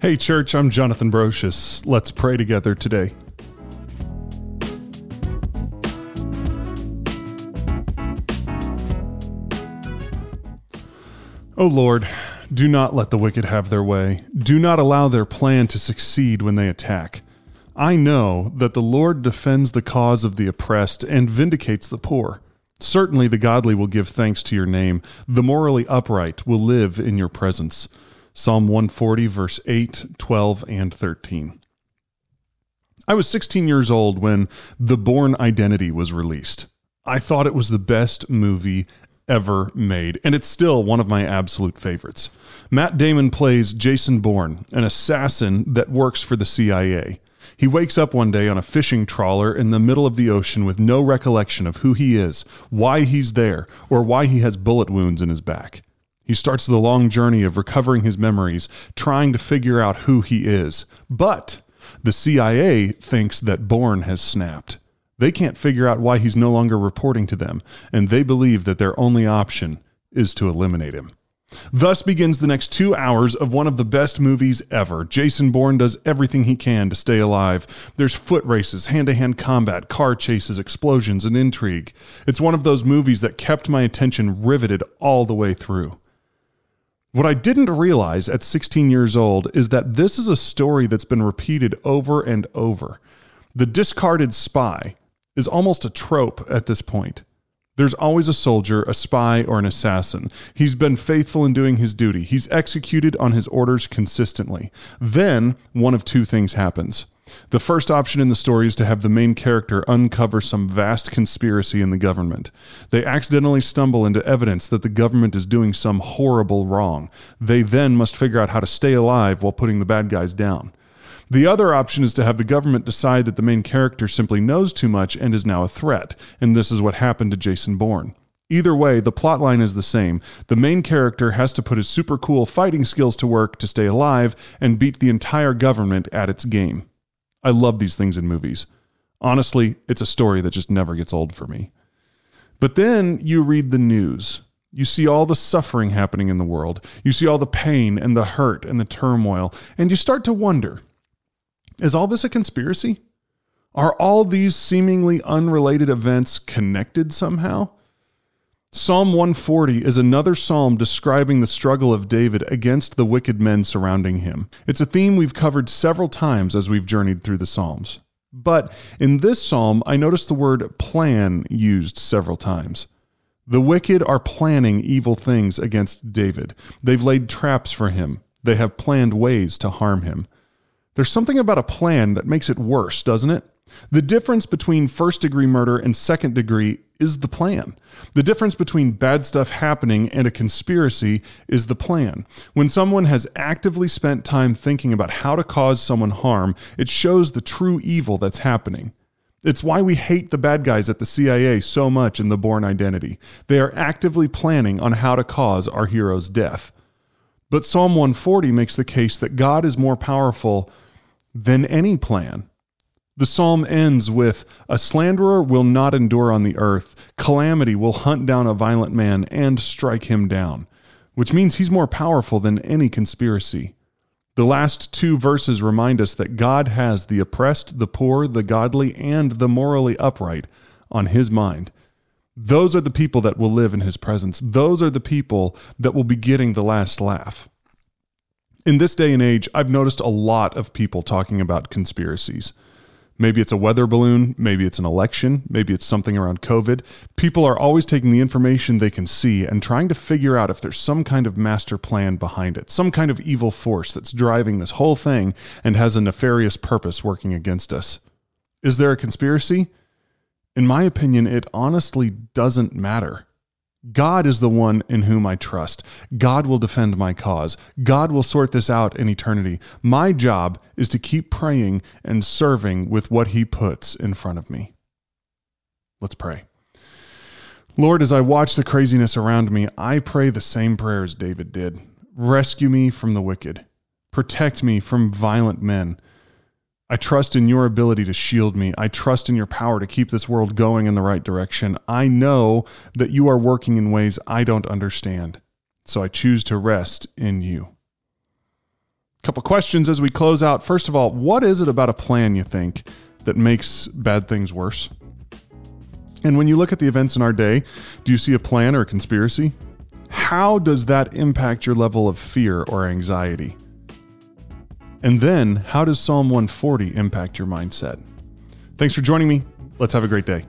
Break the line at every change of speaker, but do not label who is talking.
Hey, church, I'm Jonathan Brocious. Let's pray together today. O Lord, do not let the wicked have their way. Do not allow their plan to succeed when they attack. I know that the Lord defends the cause of the oppressed and vindicates the poor. Certainly the godly will give thanks to your name. The morally upright will live in your presence. Psalm 140, verse 8, 12, and 13. I was 16 years old when The Bourne Identity was released. I thought it was the best movie ever made, and it's still one of my absolute favorites. Matt Damon plays Jason Bourne, an assassin that works for the CIA. He wakes up one day on a fishing trawler in the middle of the ocean with no recollection of who he is, why he's there, or why he has bullet wounds in his back. He starts the long journey of recovering his memories, trying to figure out who he is. But the CIA thinks that Bourne has snapped. They can't figure out why he's no longer reporting to them, and they believe that their only option is to eliminate him. Thus begins the next two hours of one of the best movies ever. Jason Bourne does everything he can to stay alive. There's foot races, hand to hand combat, car chases, explosions, and intrigue. It's one of those movies that kept my attention riveted all the way through. What I didn't realize at 16 years old is that this is a story that's been repeated over and over. The discarded spy is almost a trope at this point. There's always a soldier, a spy, or an assassin. He's been faithful in doing his duty. He's executed on his orders consistently. Then one of two things happens. The first option in the story is to have the main character uncover some vast conspiracy in the government. They accidentally stumble into evidence that the government is doing some horrible wrong. They then must figure out how to stay alive while putting the bad guys down. The other option is to have the government decide that the main character simply knows too much and is now a threat, and this is what happened to Jason Bourne. Either way, the plotline is the same. The main character has to put his super cool fighting skills to work to stay alive and beat the entire government at its game. I love these things in movies. Honestly, it's a story that just never gets old for me. But then you read the news. You see all the suffering happening in the world. You see all the pain and the hurt and the turmoil. And you start to wonder is all this a conspiracy? Are all these seemingly unrelated events connected somehow? Psalm 140 is another psalm describing the struggle of David against the wicked men surrounding him. It's a theme we've covered several times as we've journeyed through the Psalms. But in this psalm, I noticed the word plan used several times. The wicked are planning evil things against David. They've laid traps for him. They have planned ways to harm him. There's something about a plan that makes it worse, doesn't it? The difference between first degree murder and second degree is the plan. The difference between bad stuff happening and a conspiracy is the plan. When someone has actively spent time thinking about how to cause someone harm, it shows the true evil that's happening. It's why we hate the bad guys at the CIA so much in the Bourne Identity. They are actively planning on how to cause our hero's death. But Psalm 140 makes the case that God is more powerful than any plan. The psalm ends with A slanderer will not endure on the earth, calamity will hunt down a violent man and strike him down, which means he's more powerful than any conspiracy. The last two verses remind us that God has the oppressed, the poor, the godly, and the morally upright on his mind. Those are the people that will live in his presence. Those are the people that will be getting the last laugh. In this day and age, I've noticed a lot of people talking about conspiracies. Maybe it's a weather balloon, maybe it's an election, maybe it's something around COVID. People are always taking the information they can see and trying to figure out if there's some kind of master plan behind it, some kind of evil force that's driving this whole thing and has a nefarious purpose working against us. Is there a conspiracy? In my opinion, it honestly doesn't matter. God is the one in whom I trust. God will defend my cause. God will sort this out in eternity. My job is to keep praying and serving with what He puts in front of me. Let's pray. Lord, as I watch the craziness around me, I pray the same prayers David did rescue me from the wicked, protect me from violent men I trust in your ability to shield me. I trust in your power to keep this world going in the right direction. I know that you are working in ways I don't understand. So I choose to rest in you. A Couple questions as we close out. First of all, what is it about a plan you think that makes bad things worse? And when you look at the events in our day, do you see a plan or a conspiracy? How does that impact your level of fear or anxiety? And then, how does Psalm 140 impact your mindset? Thanks for joining me. Let's have a great day.